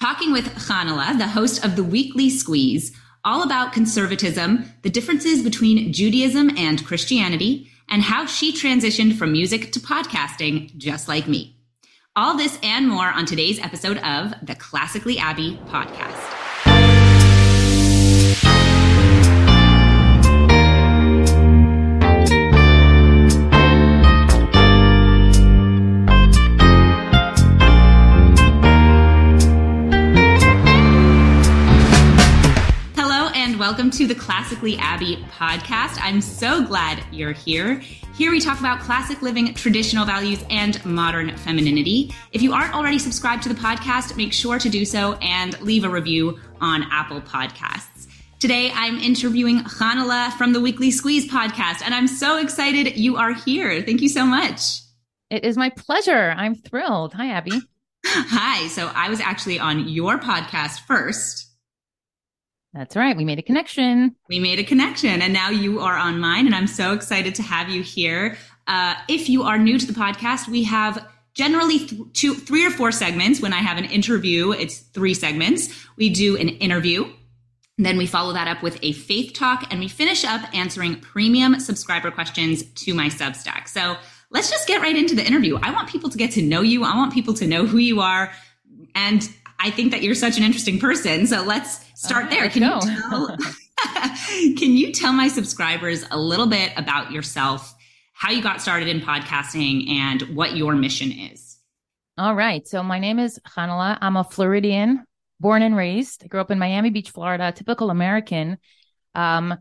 talking with Chanale, the host of the Weekly Squeeze, all about conservatism, the differences between Judaism and Christianity, and how she transitioned from music to podcasting, just like me. All this and more on today's episode of the Classically Abby podcast. Welcome to the Classically Abby podcast. I'm so glad you're here. Here we talk about classic living, traditional values, and modern femininity. If you aren't already subscribed to the podcast, make sure to do so and leave a review on Apple Podcasts. Today, I'm interviewing Chanale from the Weekly Squeeze podcast, and I'm so excited you are here. Thank you so much. It is my pleasure. I'm thrilled. Hi, Abby. Hi. So I was actually on your podcast first. That's right. We made a connection. We made a connection. And now you are on mine. And I'm so excited to have you here. Uh, if you are new to the podcast, we have generally th- two, three or four segments. When I have an interview, it's three segments. We do an interview. Then we follow that up with a faith talk and we finish up answering premium subscriber questions to my Substack. So let's just get right into the interview. I want people to get to know you. I want people to know who you are. And I think that you're such an interesting person. So let's start there. Can you tell Can you tell my subscribers a little bit about yourself, how you got started in podcasting and what your mission is? All right. So my name is Chanale. I'm a Floridian, born and raised. I grew up in Miami Beach, Florida, typical American. Um,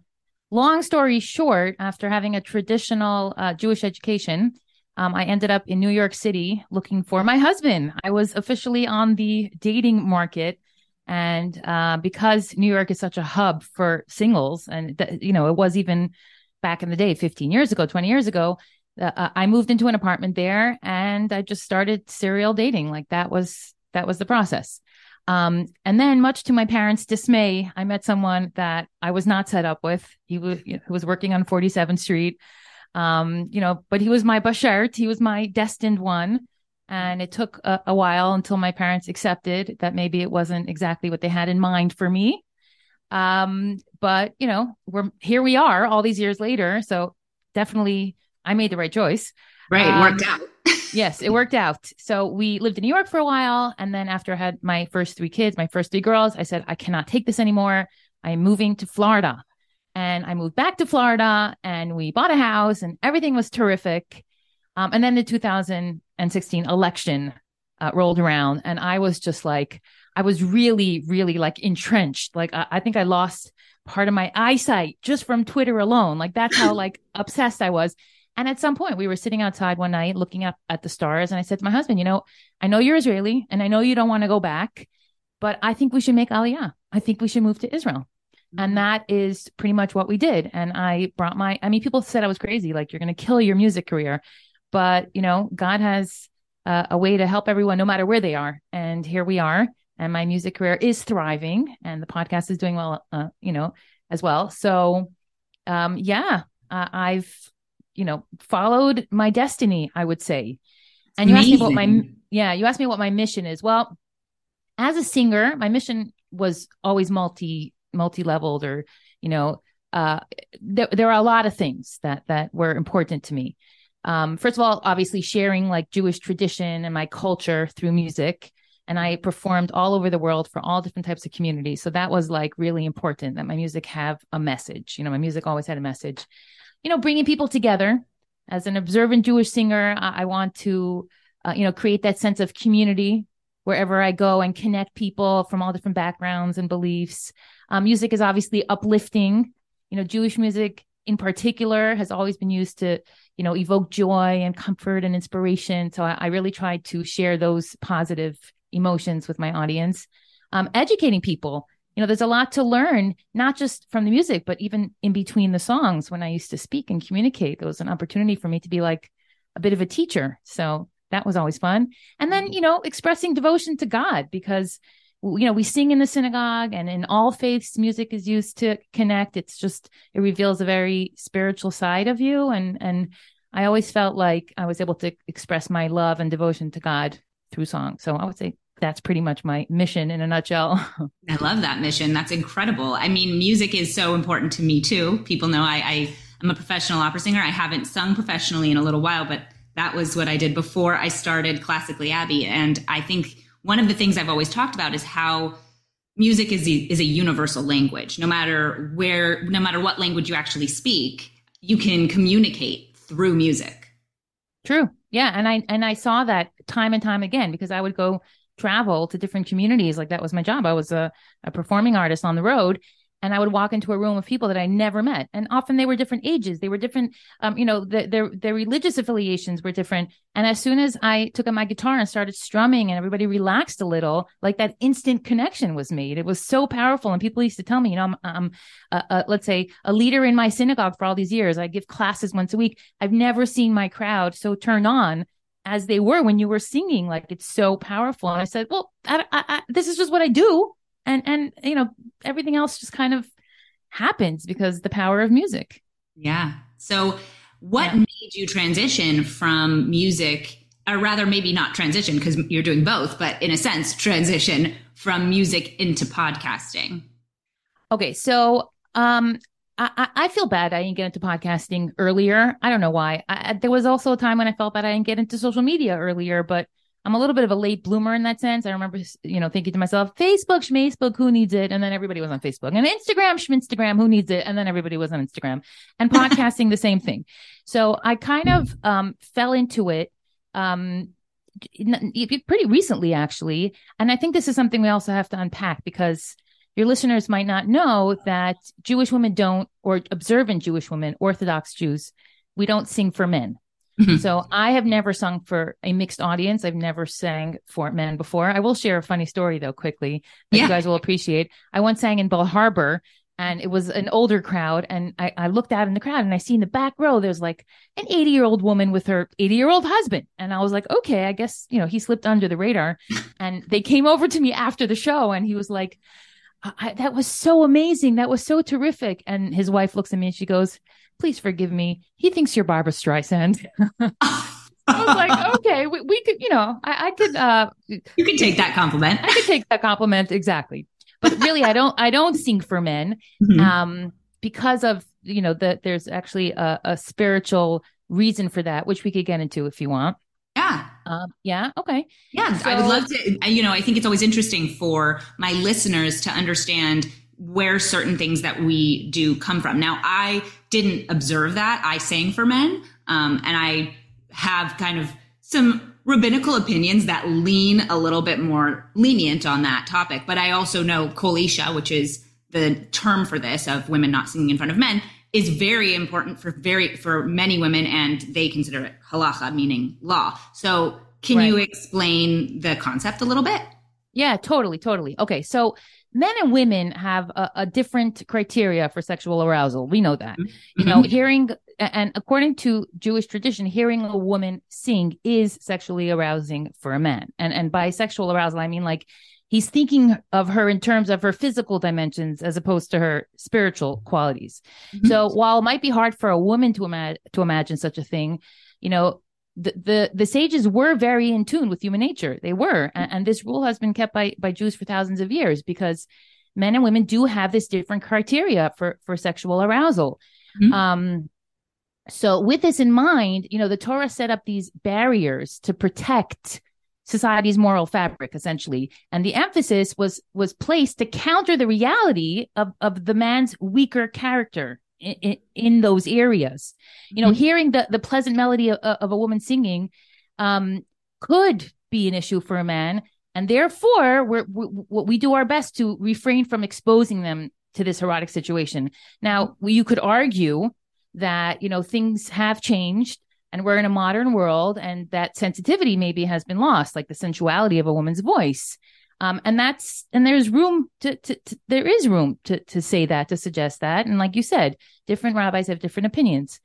long story short, after having a traditional uh, Jewish education, um, I ended up in New York City looking for my husband. I was officially on the dating market. And uh, because New York is such a hub for singles, and th- you know, it was even back in the day, 15 years ago, 20 years ago, uh, I moved into an apartment there and I just started serial dating. Like that was, that was the process. Um, and then, much to my parents' dismay, I met someone that I was not set up with. He was, he was working on 47th Street. Um, you know, but he was my bashert. He was my destined one. And it took a, a, while until my parents accepted that maybe it wasn't exactly what they had in mind for me. Um, but you know, we're here we are all these years later. So definitely I made the right choice. Right. It um, worked out. yes, it worked out. So we lived in New York for a while. And then after I had my first three kids, my first three girls, I said, I cannot take this anymore. I'm moving to Florida. And I moved back to Florida and we bought a house and everything was terrific. Um, and then the 2016 election uh, rolled around and I was just like, I was really, really like entrenched. Like, I, I think I lost part of my eyesight just from Twitter alone. Like, that's how like obsessed I was. And at some point, we were sitting outside one night looking up at the stars. And I said to my husband, You know, I know you're Israeli and I know you don't want to go back, but I think we should make Aliyah. I think we should move to Israel. And mm-hmm. that is pretty much what we did. And I brought my, I mean, people said I was crazy, like, you're going to kill your music career. But, you know, God has uh, a way to help everyone no matter where they are. And here we are. And my music career is thriving and the podcast is doing well, uh, you know, as well. So, um, yeah, uh, I've, you know, followed my destiny, I would say. And you Amazing. asked me what my, yeah, you asked me what my mission is. Well, as a singer, my mission was always multi multi-leveled or you know uh, there, there are a lot of things that that were important to me. Um, first of all obviously sharing like jewish tradition and my culture through music and i performed all over the world for all different types of communities. So that was like really important that my music have a message. You know my music always had a message. You know bringing people together. As an observant jewish singer i, I want to uh, you know create that sense of community wherever I go and connect people from all different backgrounds and beliefs. Um, music is obviously uplifting. You know, Jewish music in particular has always been used to, you know, evoke joy and comfort and inspiration. So I, I really try to share those positive emotions with my audience. Um, educating people. You know, there's a lot to learn, not just from the music, but even in between the songs when I used to speak and communicate. There was an opportunity for me to be like a bit of a teacher. So that was always fun. And then, mm-hmm. you know, expressing devotion to God because, you know, we sing in the synagogue and in all faiths, music is used to connect. It's just, it reveals a very spiritual side of you. And, and I always felt like I was able to express my love and devotion to God through song. So I would say that's pretty much my mission in a nutshell. I love that mission. That's incredible. I mean, music is so important to me too. People know I, I am a professional opera singer. I haven't sung professionally in a little while, but that was what I did before I started Classically Abby. And I think one of the things I've always talked about is how music is a, is a universal language. No matter where, no matter what language you actually speak, you can communicate through music. True. Yeah, and I and I saw that time and time again because I would go travel to different communities. Like that was my job. I was a, a performing artist on the road and I would walk into a room of people that I never met. And often they were different ages. They were different, um, you know, the, their, their religious affiliations were different. And as soon as I took up my guitar and started strumming and everybody relaxed a little, like that instant connection was made. It was so powerful. And people used to tell me, you know, I'm, I'm a, a, let's say a leader in my synagogue for all these years. I give classes once a week. I've never seen my crowd so turned on as they were when you were singing. Like it's so powerful. And I said, well, I, I, I, this is just what I do. And, and, you know, everything else just kind of happens because the power of music. Yeah. So what yeah. made you transition from music or rather maybe not transition because you're doing both, but in a sense, transition from music into podcasting? Okay. So, um, I, I feel bad I didn't get into podcasting earlier. I don't know why. I, there was also a time when I felt that I didn't get into social media earlier, but I'm a little bit of a late bloomer in that sense. I remember, you know, thinking to myself, Facebook, Facebook, who needs it? And then everybody was on Facebook and Instagram, Instagram, who needs it? And then everybody was on Instagram and podcasting the same thing. So I kind of, um, fell into it, um, pretty recently actually. And I think this is something we also have to unpack because your listeners might not know that Jewish women don't, or observant Jewish women, Orthodox Jews, we don't sing for men. Mm-hmm. So I have never sung for a mixed audience. I've never sang for men before. I will share a funny story though quickly that yeah. you guys will appreciate. I once sang in Bal Harbour and it was an older crowd and I, I looked out in the crowd and I see in the back row there's like an 80 year old woman with her 80 year old husband and I was like okay I guess you know he slipped under the radar and they came over to me after the show and he was like I, that was so amazing. That was so terrific. And his wife looks at me and she goes, please forgive me. He thinks you're Barbra Streisand. I was like, okay, we, we, could, you know, I, I could, uh, you can take that compliment. I could take that compliment. Exactly. But really, I don't, I don't sing for men, mm-hmm. um, because of, you know, that there's actually a, a spiritual reason for that, which we could get into if you want. Yeah. Um, yeah. Okay. Yeah. So, I would love to, you know, I think it's always interesting for my listeners to understand where certain things that we do come from. Now, I didn't observe that. I sang for men, um, and I have kind of some rabbinical opinions that lean a little bit more lenient on that topic. But I also know kol isha, which is the term for this of women not singing in front of men, is very important for very for many women, and they consider it halacha, meaning law. So, can right. you explain the concept a little bit? Yeah, totally, totally. Okay, so men and women have a, a different criteria for sexual arousal. We know that. Mm-hmm. You know, hearing and according to Jewish tradition, hearing a woman sing is sexually arousing for a man. And and by sexual arousal, I mean like he's thinking of her in terms of her physical dimensions as opposed to her spiritual qualities. Mm-hmm. So while it might be hard for a woman to imagine to imagine such a thing, you know, the, the, the sages were very in tune with human nature. They were, and, and this rule has been kept by by Jews for thousands of years because men and women do have this different criteria for for sexual arousal. Mm-hmm. Um, so with this in mind, you know, the Torah set up these barriers to protect society's moral fabric essentially and the emphasis was was placed to counter the reality of of the man's weaker character in, in, those areas. You know mm-hmm. hearing the the pleasant melody of, of a woman singing um could be an issue for a man and therefore we're, we, we do our best to refrain from exposing them to this erotic situation. Now you could argue that you know things have changed and we're in a modern world and that sensitivity maybe has been lost like the sensuality of a woman's voice um, and that's and there's room to, to, to, there is room to to say that to suggest that and like you said different rabbis have different opinions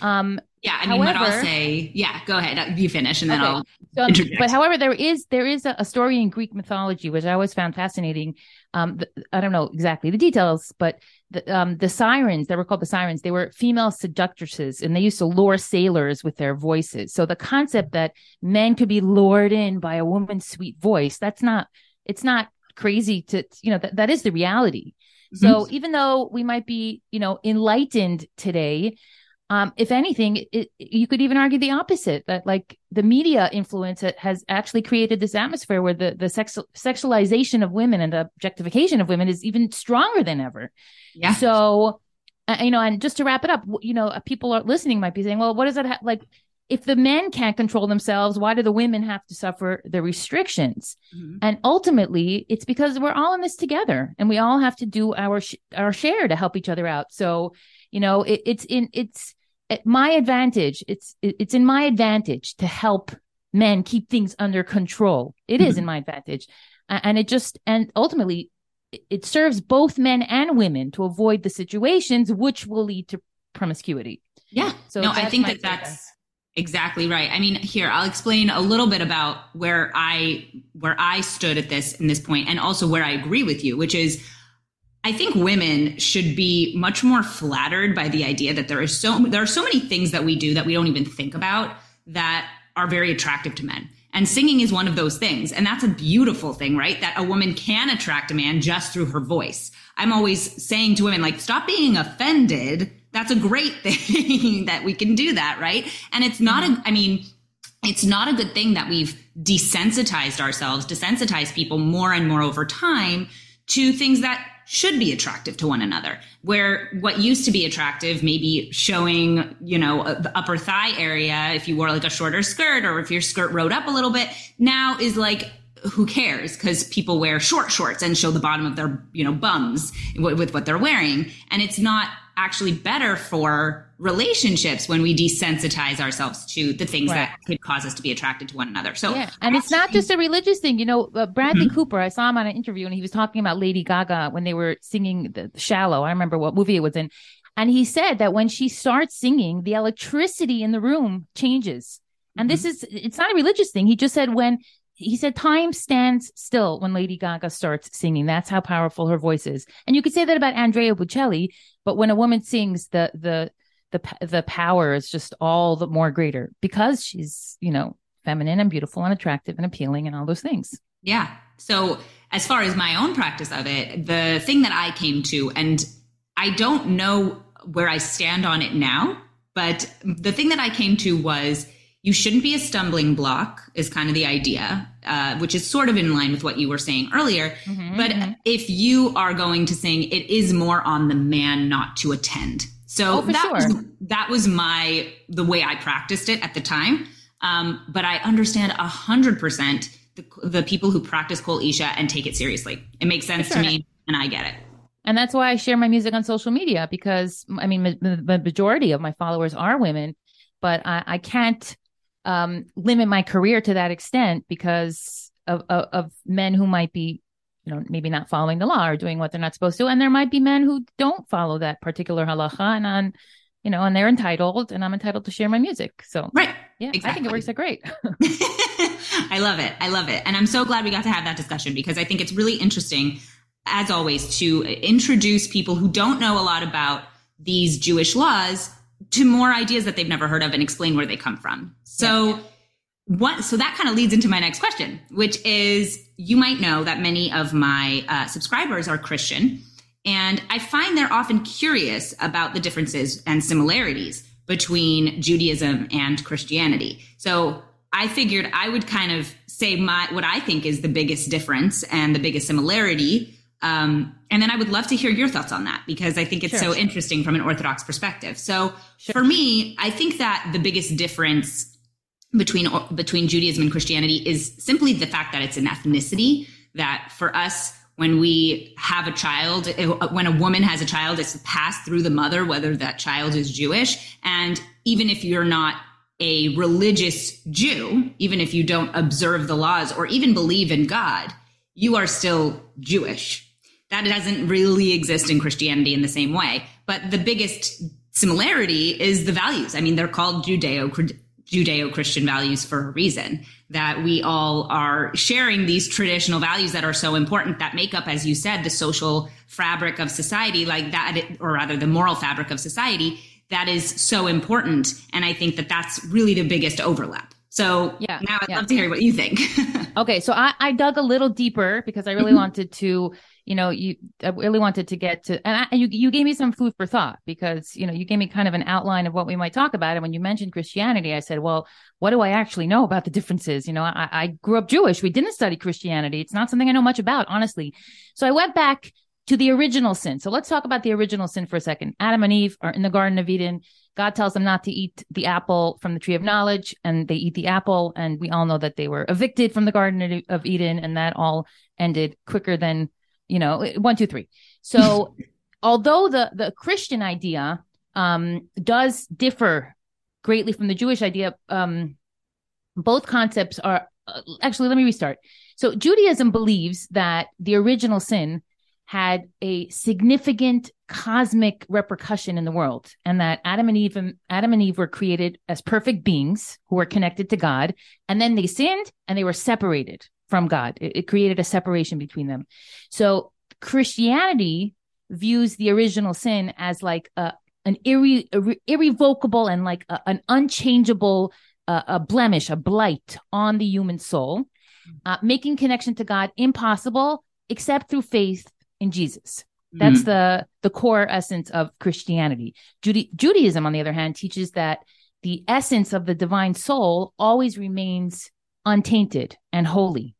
um, Yeah, I mean, however, what I'll say, yeah, go ahead. You finish, and then okay. I'll. Interject. but however, there is there is a, a, story in Greek mythology which I always found fascinating. Um, the, I don't know exactly the details, but the um the sirens they were called the sirens. They were female seductresses, and they used to lure sailors with their voices. So the concept that men could be lured in by a woman's sweet voice that's not it's not crazy to you know that that is the reality. Mm-hmm. So even though we might be you know enlightened today um, if anything, it, you could even argue the opposite that like the media influence has actually created this atmosphere where the the sex, sexualization of women and the objectification of women is even stronger than ever. Yeah. So, uh, you know, and just to wrap it up, you know, people are listening might be saying, well, what does that ha-? like? If the men can't control themselves, why do the women have to suffer the restrictions? Mm-hmm. And ultimately, it's because we're all in this together, and we all have to do our sh- our share to help each other out. So, you know, it, it's in it's at my advantage it's it's in my advantage to help men keep things under control It mm-hmm. is in my advantage and it just and ultimately it serves both men and women to avoid the situations which will lead to promiscuity yeah so no i think that that's exactly right i mean here i'll explain a little bit about where i where i stood at this in this point and also where i agree with you which is I think women should be much more flattered by the idea that there is so there are so many things that we do that we don't even think about that are very attractive to men. And singing is one of those things. And that's a beautiful thing, right? That a woman can attract a man just through her voice. I'm always saying to women, like, stop being offended. That's a great thing that we can do that, right? And it's not a, I mean, it's not a good thing that we've desensitized ourselves, desensitized people more and more over time to things that should be attractive to one another. Where what used to be attractive, maybe showing, you know, the upper thigh area, if you wore like a shorter skirt or if your skirt rode up a little bit, now is like, who cares? Because people wear short shorts and show the bottom of their, you know, bums with, with what they're wearing. And it's not actually better for relationships when we desensitize ourselves to the things right. that could cause us to be attracted to one another. So, yeah. and it's not just a religious thing. You know, uh, Bradley mm-hmm. Cooper, I saw him on an interview and he was talking about Lady Gaga when they were singing the, the Shallow. I remember what movie it was in. And he said that when she starts singing, the electricity in the room changes. And mm-hmm. this is, it's not a religious thing. He just said when he said time stands still when Lady Gaga starts singing. That's how powerful her voice is. And you could say that about Andrea Bocelli, but when a woman sings, the the the the power is just all the more greater because she's, you know, feminine and beautiful and attractive and appealing and all those things. Yeah. So as far as my own practice of it, the thing that I came to and I don't know where I stand on it now, but the thing that I came to was you shouldn't be a stumbling block is kind of the idea uh, which is sort of in line with what you were saying earlier mm-hmm, but mm-hmm. if you are going to sing it is more on the man not to attend so oh, that, sure. was, that was my the way i practiced it at the time um, but i understand a hundred percent the people who practice kol isha and take it seriously it makes sense sure. to me and i get it and that's why I share my music on social media because I mean, the majority of my followers are women, but I, I can't um, limit my career to that extent because of, of, of men who might be you know maybe not following the law or doing what they're not supposed to. And there might be men who don't follow that particular halacha and on you know and they're entitled and i'm entitled to share my music. So right. yeah exactly. i think it works out great. I love it. I love it. And i'm so glad we got to have that discussion because i think it's really interesting as always to introduce people who don't know a lot about these jewish laws to more ideas that they've never heard of and explain where they come from. So yeah. what, so that kind of leads into my next question, which is you might know that many of my uh, subscribers are Christian. And I find they're often curious about the differences and similarities between Judaism and Christianity. So I figured I would kind of say my what I think is the biggest difference and the biggest similarity um, and then I would love to hear your thoughts on that because I think it's sure, so sure. interesting from an Orthodox perspective. So sure. for me, I think that the biggest difference between between Judaism and Christianity is simply the fact that it's an ethnicity. That for us, when we have a child, eh, when a woman has a child, it's passed through the mother, whether that child is Jewish. And even if you're not a religious Jew, even if you don't observe the laws or even believe in God, you are still Jewish that doesn't really exist in Christianity in the same way. But the biggest similarity is the values. I mean, they're called Judeo Judeo Christian values for a reason. That we all are sharing these traditional values that are so important that make up, as you said, the social fabric of society, like that, or rather, the moral fabric of society that is so important. And I think that that's really the biggest overlap. So yeah, now I'd yeah. love to hear what you think. okay, so I, I dug a little deeper because I really mm-hmm. wanted to you know, you I really wanted to get to, and I, you you gave me some food for thought because you know you gave me kind of an outline of what we might talk about. And when you mentioned Christianity, I said, well, what do I actually know about the differences? You know, I, I grew up Jewish. We didn't study Christianity. It's not something I know much about, honestly. So I went back to the original sin. So let's talk about the original sin for a second. Adam and Eve are in the Garden of Eden. God tells them not to eat the apple from the tree of knowledge, and they eat the apple. And we all know that they were evicted from the Garden of Eden, and that all ended quicker than you know, one, two, three. So although the, the Christian idea um, does differ greatly from the Jewish idea, um, both concepts are uh, actually, let me restart. So Judaism believes that the original sin had a significant cosmic repercussion in the world and that Adam and Eve Adam and Eve were created as perfect beings who were connected to God and then they sinned and they were separated from God. It, it created a separation between them. So Christianity views the original sin as like a, an irre, irre, irrevocable and like a, an unchangeable uh, a blemish, a blight on the human soul, uh, making connection to God impossible except through faith in Jesus. That's mm the the core essence of Christianity. Juda- Judaism, on the other hand, teaches that the essence of the divine soul always remains untainted and holy.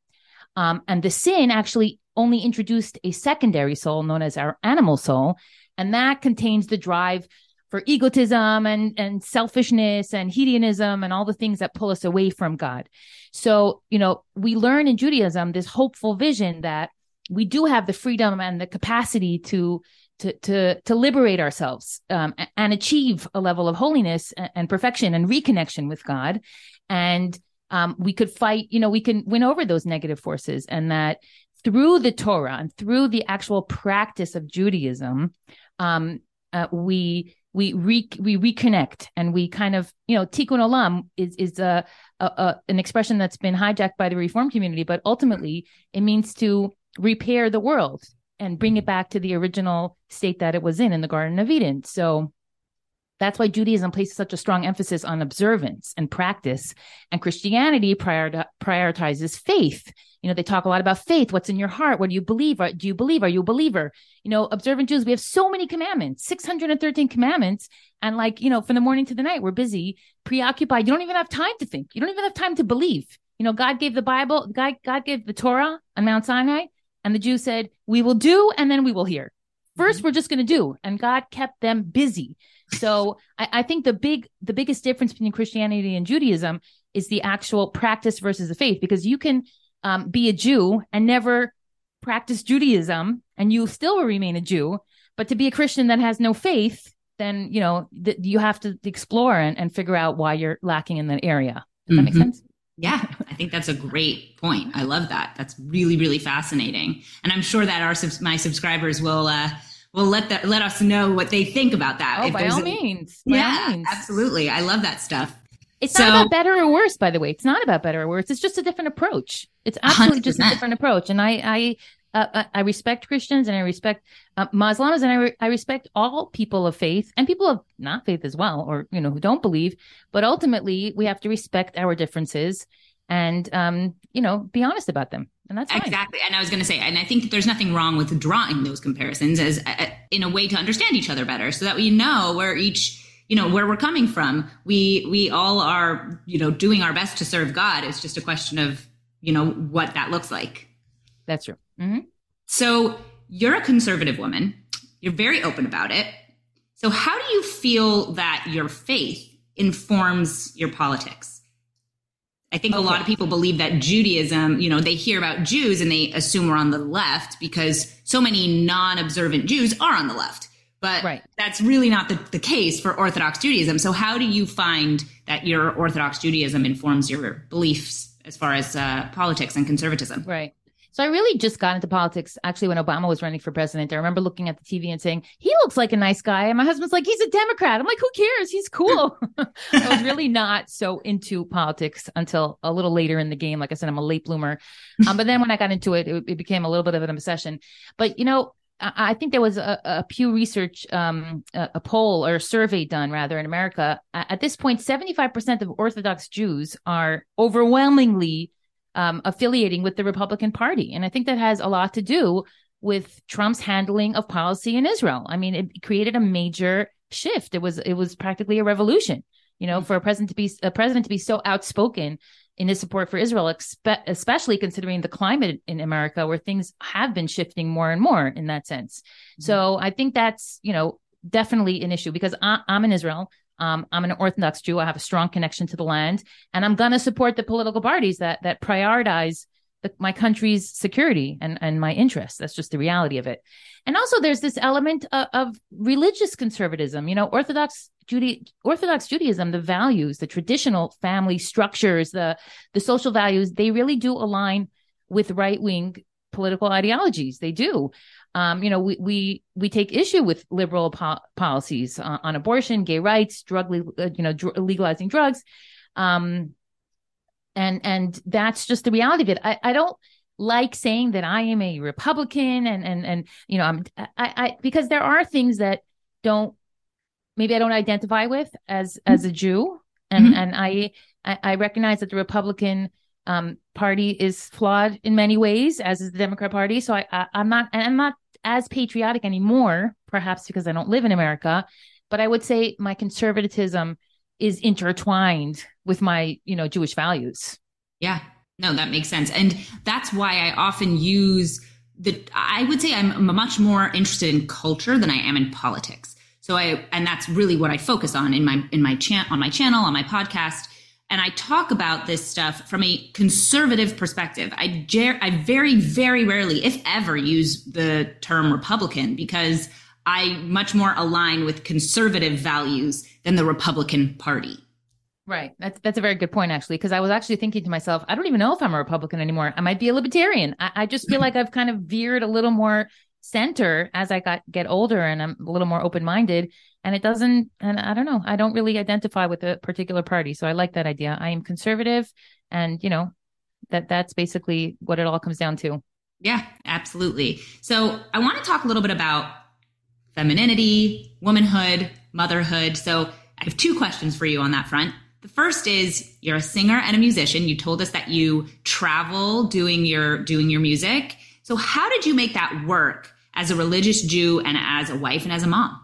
Um, and the sin actually only introduced a secondary soul known as our animal soul. And that contains the drive for egotism and, and selfishness and hedonism and all the things that pull us away from God. So, you know, we learn in Judaism this hopeful vision that we do have the freedom and the capacity to to to to liberate ourselves um, and achieve a level of holiness and perfection and reconnection with God, and um, we could fight, you know, we can win over those negative forces and that through the Torah and through the actual practice of Judaism, um, uh, we we re- we reconnect and we kind of you know tikkun olam is is a, a, a, an expression that's been hijacked by the reform community, but ultimately it means to repair the world and bring it back to the original state that it was in in the Garden of Eden. So that's why Judaism places such a strong emphasis on observance and practice, and Christianity prior- prioritizes faith. You know, they talk a lot about faith. What's in your heart? What do you believe? Do you believe? Are you a believer? You know, observant Jews, we have so many commandments, 613 commandments. And like, you know, from the morning to the night, we're busy, preoccupied. You don't even have time to think. You don't even have time to believe. You know, God gave the Bible, God, God gave the Torah on Mount Sinai, and the Jews said, we will do, and then we will hear. 1st we mm-hmm. we're just going to do. And God kept them busy. So I, I, think the big the biggest difference between Christianity and Judaism is the actual practice versus the faith, because you can um, be a Jew and never practice Judaism, and you still will remain a Jew. But to be a Christian that has no faith, then you know th- you have to explore and, and figure out why you're lacking in that area. Does mm-hmm. that make mm-hmm. sense? Yeah, I think that's a great point. I love that. That's really, really fascinating, and I'm sure that our my subscribers will uh, well let that let us know what they think about that. Oh, by all a, means. By yeah, all means. absolutely. I love that stuff. It's so, not about better or worse, by the way. It's not about better or worse. It's just a different approach. It's absolutely 100%. just a different approach. And I, I, uh, uh, I respect Christians and I respect uh, Muslims and I, re- I respect all people of faith and people of not faith as well, or you know who don't believe. But ultimately, we have to respect our differences and um, you know be honest about them and that's fine. exactly. And i was going to say and i think that there's nothing wrong with drawing those comparisons as uh, in a way to understand each other better so that we know where each you know where we're coming from. We we all are you know doing our best to serve god. It's just a question of you know what that looks like. That's true. Mm-hmm. so you're a conservative woman. You're very open about it. So how do you feel that your faith informs your politics I think okay. a lot of people believe that Judaism, you know, they hear about Jews and they assume we're on the left because so many non observant Jews are on the left. But right. that's really not the, the case for Orthodox Judaism. So, how do you find that your Orthodox Judaism informs your beliefs as far as uh, politics and conservatism? Right. So I really just got into politics actually when Obama was running for president. I remember looking at the TV and saying, he looks like a nice guy. And my husband's like, he's a Democrat. I'm like, who cares? He's cool. I was really not so into politics until a little later in the game. Like I said, I'm a late bloomer. Um, but then when I got into it, it, it became a little bit of an obsession. But, you know, I think there was a, a Pew Research, um, a, a, poll or a survey done rather in America. At this point, 75% of Orthodox Jews are overwhelmingly um, affiliating with the Republican Party. And I think that has a lot to do with Trump's handling of policy in Israel. I mean, it created a major shift. It was it was practically a revolution. You know, for a president to be a president to be so outspoken in his support for Israel, especially considering the climate in America, where things have been shifting more and more in that sense. Mm-hmm. So I think that's you know definitely an issue because I, am in Israel. Um, I'm an Orthodox Jew. I have a strong connection to the land, and I'm going to support the political parties that that prioritize the, my country's security and and my interests. That's just the reality of it. And also, there's this element of, of religious conservatism. You know, Orthodox Judy, Orthodox Judaism, the values, the traditional family structures, the the social values, they really do align with right wing political ideologies. They do. Um, you know, we we we take issue with liberal po- policies uh, on abortion, gay rights, drug, le- uh, you know, dr- legalizing drugs, um, and and that's just the reality of it. I, I don't like saying that I am a Republican, and and and you know, I'm I, I because there are things that don't maybe I don't identify with as as a Jew, and mm-hmm. and I I recognize that the Republican um, party is flawed in many ways, as is the Democrat Party. So I, I I'm not I'm not as patriotic anymore, perhaps because I don't live in America. But I would say my conservatism is intertwined with my you know Jewish values. Yeah, no, that makes sense, and that's why I often use the. I would say I'm much more interested in culture than I am in politics so I, and that's really what I focus on in my, in my chan on my channel, on my podcast. And I talk about this stuff from a conservative perspective. I, jar- I very, very rarely, if ever, use the term Republican because I much more align with conservative values than the Republican Party. Right. That's that's a very good point, actually, because I was actually thinking to myself, I don't even know if I'm a Republican anymore. I might be a libertarian. I, I just feel like I've kind of veered a little more center as I got get older and I'm a little more open minded. And it doesn't, and I don't know, I don't really identify with a particular party. So I like that idea. I am conservative, and you know that that's basically what it all comes down to. Yeah, absolutely. So I want to talk a little bit about femininity, womanhood, motherhood. So I have two questions for you on that front. The first is you're a singer and a musician. You told us that you travel doing your doing your music. So how did you make that work as a religious Jew and as a wife and as a mom?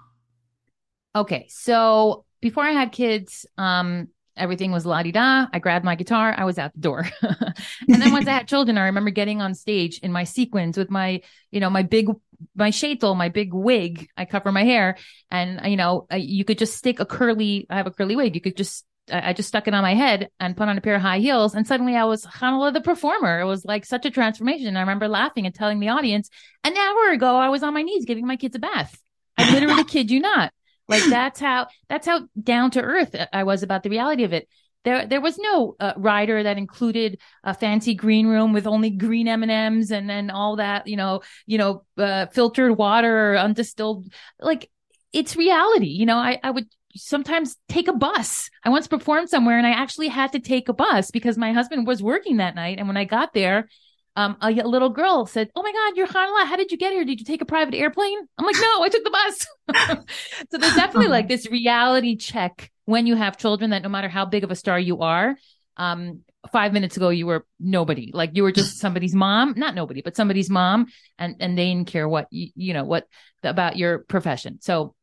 Okay. So before I had kids, um, everything was la di da. I grabbed my guitar, I was out the door. and then once I had children, I remember getting on stage in my sequins with my, you know, my big, my shaitel, my big wig. I cover my hair, and you know, you could just stick a curly. I have a curly wig. You could just I just stuck it on my head and put on a pair of high heels. And suddenly I was Chanale the performer. It was like such a transformation. I remember laughing and telling the audience, an hour ago, I was on my knees giving my kids a bath. I literally kid you not. Like that's how, that's how down to earth I was about the reality of it. There, there was no uh, rider that included a fancy green room with only green M and M's and then all that, you know, you know, uh, filtered water undistilled. Like it's reality. You know, I, I would sometimes take a bus. I once performed somewhere and I actually had to take a bus because my husband was working that night. And when I got there, um, a, little girl said, "Oh my God, you're Chanale. How did you get here? Did you take a private airplane?" I'm like, "No, I took the bus." so there's definitely like this reality check when you have children that no matter how big of a star you are, um, five minutes ago you were nobody. Like you were just somebody's mom, not nobody, but somebody's mom, and and they didn't care what you, you know what about your profession. So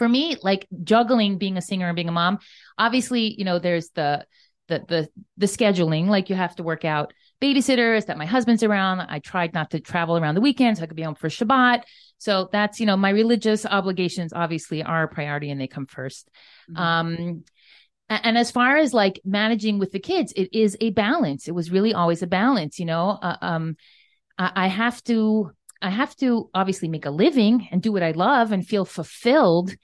for me, like juggling being a singer and being a mom, obviously, you know, there's the the the the scheduling, like you have to work out babysitters that my husband's around. I tried not to travel around the weekend so I could be home for Shabbat. So that's, you know, my religious obligations obviously are a priority and they come 1st mm-hmm. Um and as far as like managing with the kids, it is a balance. It was really always a balance, you know. Uh, um, I, I have to I have to obviously make a living and do what I love and feel fulfilled.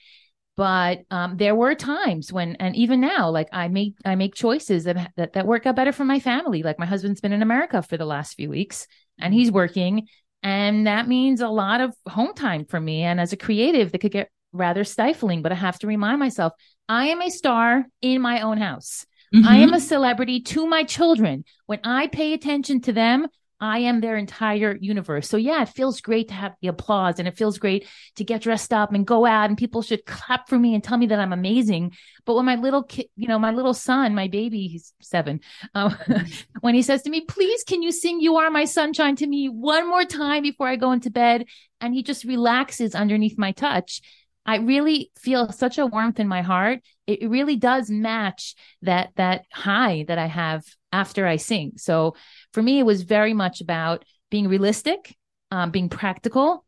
But um, there were times when, and even now, like I make I make choices that, that that work out better for my family. Like my husband's been in America for the last few weeks, and he's working. And that means a lot of home time for me. And as a creative, that could get rather stifling, but I have to remind myself I am a star in my own house. Mm-hmm. I am a celebrity to my children. When I pay attention to them, I am their entire universe. So yeah, it feels great to have the applause and it feels great to get dressed up and go out and people should clap for me and tell me that I'm amazing. But when my little kid, you know, my little son, my baby, he's seven, um, when he says to me, please, can you sing You Are My Sunshine to me one more time before I go into bed? And he just relaxes underneath my touch. I really feel such a warmth in my heart. It really does match that that high that I have after I sing. So for me, it was very much about being realistic, um, being practical,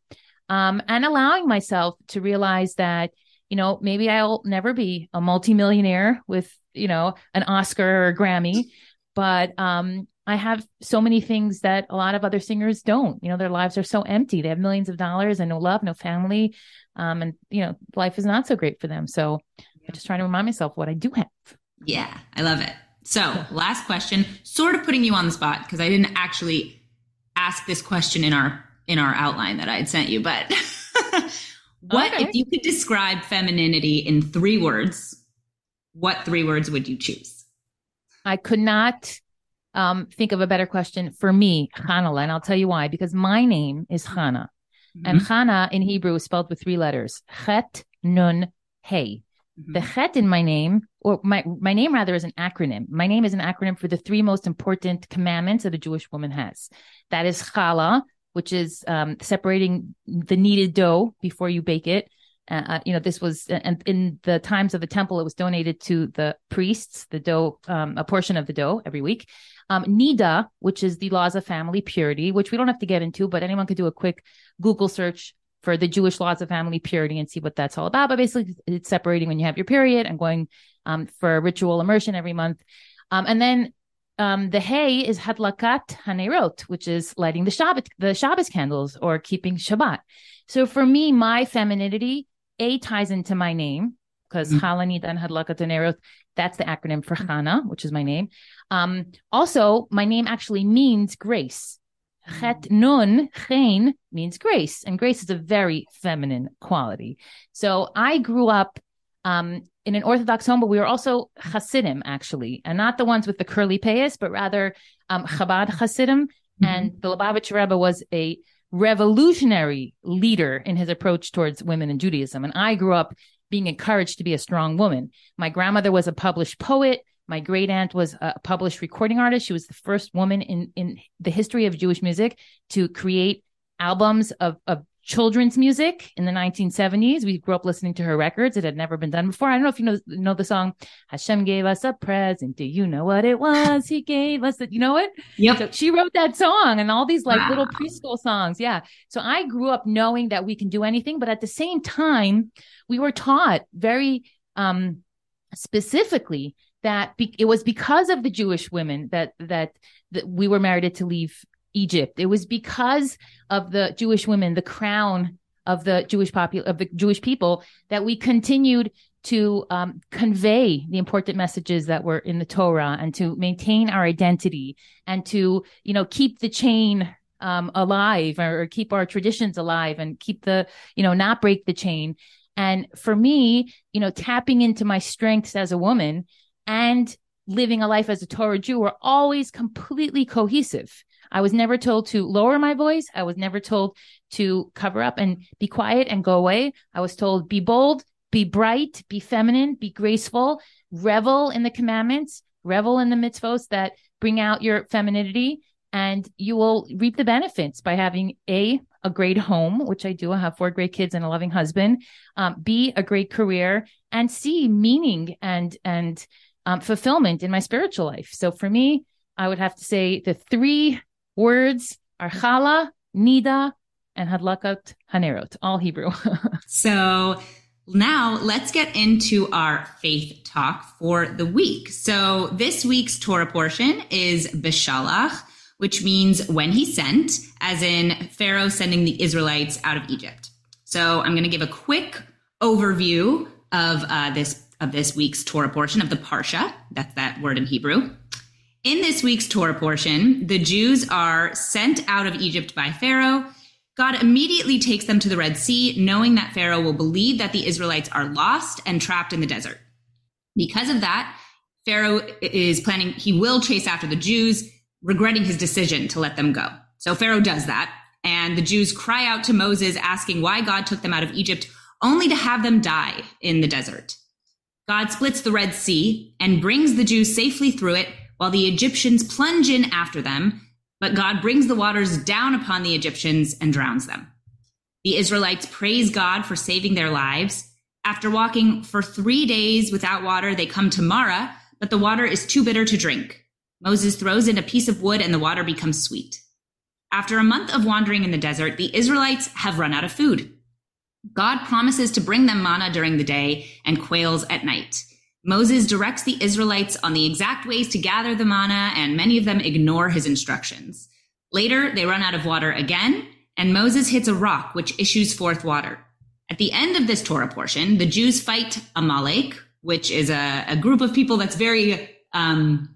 um, and allowing myself to realize that you know maybe I'll never be a multimillionaire with you know an Oscar or a Grammy, but um, I have so many things that a lot of other singers don't. You know, their lives are so empty. They have millions of dollars and no love, no family, um, and you know, life is not so great for them. So I'm just trying to remind myself what I do have. Yeah, I love it. So, last question, sort of putting you on the spot because I didn't actually ask this question in our in our outline that I had sent you, but what okay. if you could describe femininity in three words? What three words would you choose? I could not um, think of a better question for me, Chanale, and I'll tell you why. Because my name is Hana, Mm-hmm. And Chana in Hebrew is spelled with three letters: Chet, Nun, Hey. Mm-hmm. The Chet in my name, or my my name rather, is an acronym. My name is an acronym for the three most important commandments that a Jewish woman has. That is Chala, which is um, separating the kneaded dough before you bake it. Uh, uh you know, this was, and in the times of the temple, it was donated to the priests, the dough, um, a portion of the dough every week. Um, Nida, which is the laws of family purity, which we don't have to get into, but anyone could do a quick Google search for the Jewish laws of family purity and see what that's all about. But basically, it's separating when you have your period and going um, for ritual immersion every month. Um, and then um, the hay is hadlakat hanerot, which is lighting the Shabbat, the Shabbos candles or keeping Shabbat. So for me, my femininity, A ties into my name because mm-hmm. Halanit and Hadlakat Hanerot, that's the acronym for Chana, which is my name. Um, also, my name actually means grace. Chet nun, chen, means grace, and grace is a very feminine quality. So I grew up um, in an Orthodox home, but we were also Hasidim, actually, and not the ones with the curly payas, but rather um, Chabad Hasidim. Mm-hmm. And the Lubavitch Rebbe was a revolutionary leader in his approach towards women in Judaism. And I grew up being encouraged to be a strong woman. My grandmother was a published poet. My great aunt was a published recording artist. She was the first woman in, in the history of Jewish music to create albums of, of children's music in the 1970s. We grew up listening to her records. It had never been done before. I don't know if you know know the song Hashem gave us a present. Do you know what it was? He gave us that. You know it? Yep. So she wrote that song and all these like wow. little preschool songs. Yeah. So I grew up knowing that we can do anything, but at the same time, we were taught very um specifically that be- it was because of the Jewish women that that that we were merited to leave Egypt. It was because of the Jewish women, the crown of the Jewish popul- of the Jewish people, that we continued to um, convey the important messages that were in the Torah and to maintain our identity and to you know keep the chain um, alive or, or keep our traditions alive and keep the you know not break the chain. And for me, you know, tapping into my strengths as a woman and living a life as a Torah Jew were always completely cohesive. I was never told to lower my voice. I was never told to cover up and be quiet and go away. I was told be bold, be bright, be feminine, be graceful, revel in the commandments, revel in the mitzvos that bring out your femininity, and you will reap the benefits by having a a great home, which I do. I have four great kids and a loving husband. Um, B a great career, and C meaning and and um, fulfillment in my spiritual life. So for me, I would have to say the three words are chala, nida, and hadlakat hanerot, all Hebrew. so now let's get into our faith talk for the week. So this week's Torah portion is Beshalach, which means when he sent, as in Pharaoh sending the Israelites out of Egypt. So I'm going to give a quick overview of uh, this of this week's Torah portion of the Parsha. That's that word in Hebrew. In this week's Torah portion, the Jews are sent out of Egypt by Pharaoh. God immediately takes them to the Red Sea, knowing that Pharaoh will believe that the Israelites are lost and trapped in the desert. Because of that, Pharaoh is planning, he will chase after the Jews, regretting his decision to let them go. So Pharaoh does that, and the Jews cry out to Moses, asking why God took them out of Egypt, only to have them die in the desert. God splits the Red Sea and brings the Jews safely through it while the Egyptians plunge in after them, but God brings the waters down upon the Egyptians and drowns them. The Israelites praise God for saving their lives. After walking for three days without water, they come to Marah, but the water is too bitter to drink. Moses throws in a piece of wood and the water becomes sweet. After a month of wandering in the desert, the Israelites have run out of food. God promises to bring them manna during the day and quails at night. Moses directs the Israelites on the exact ways to gather the manna, and many of them ignore his instructions. Later, they run out of water again, and Moses hits a rock which issues forth water. At the end of this Torah portion, the Jews fight Amalek, which is a, a group of people that's very, um,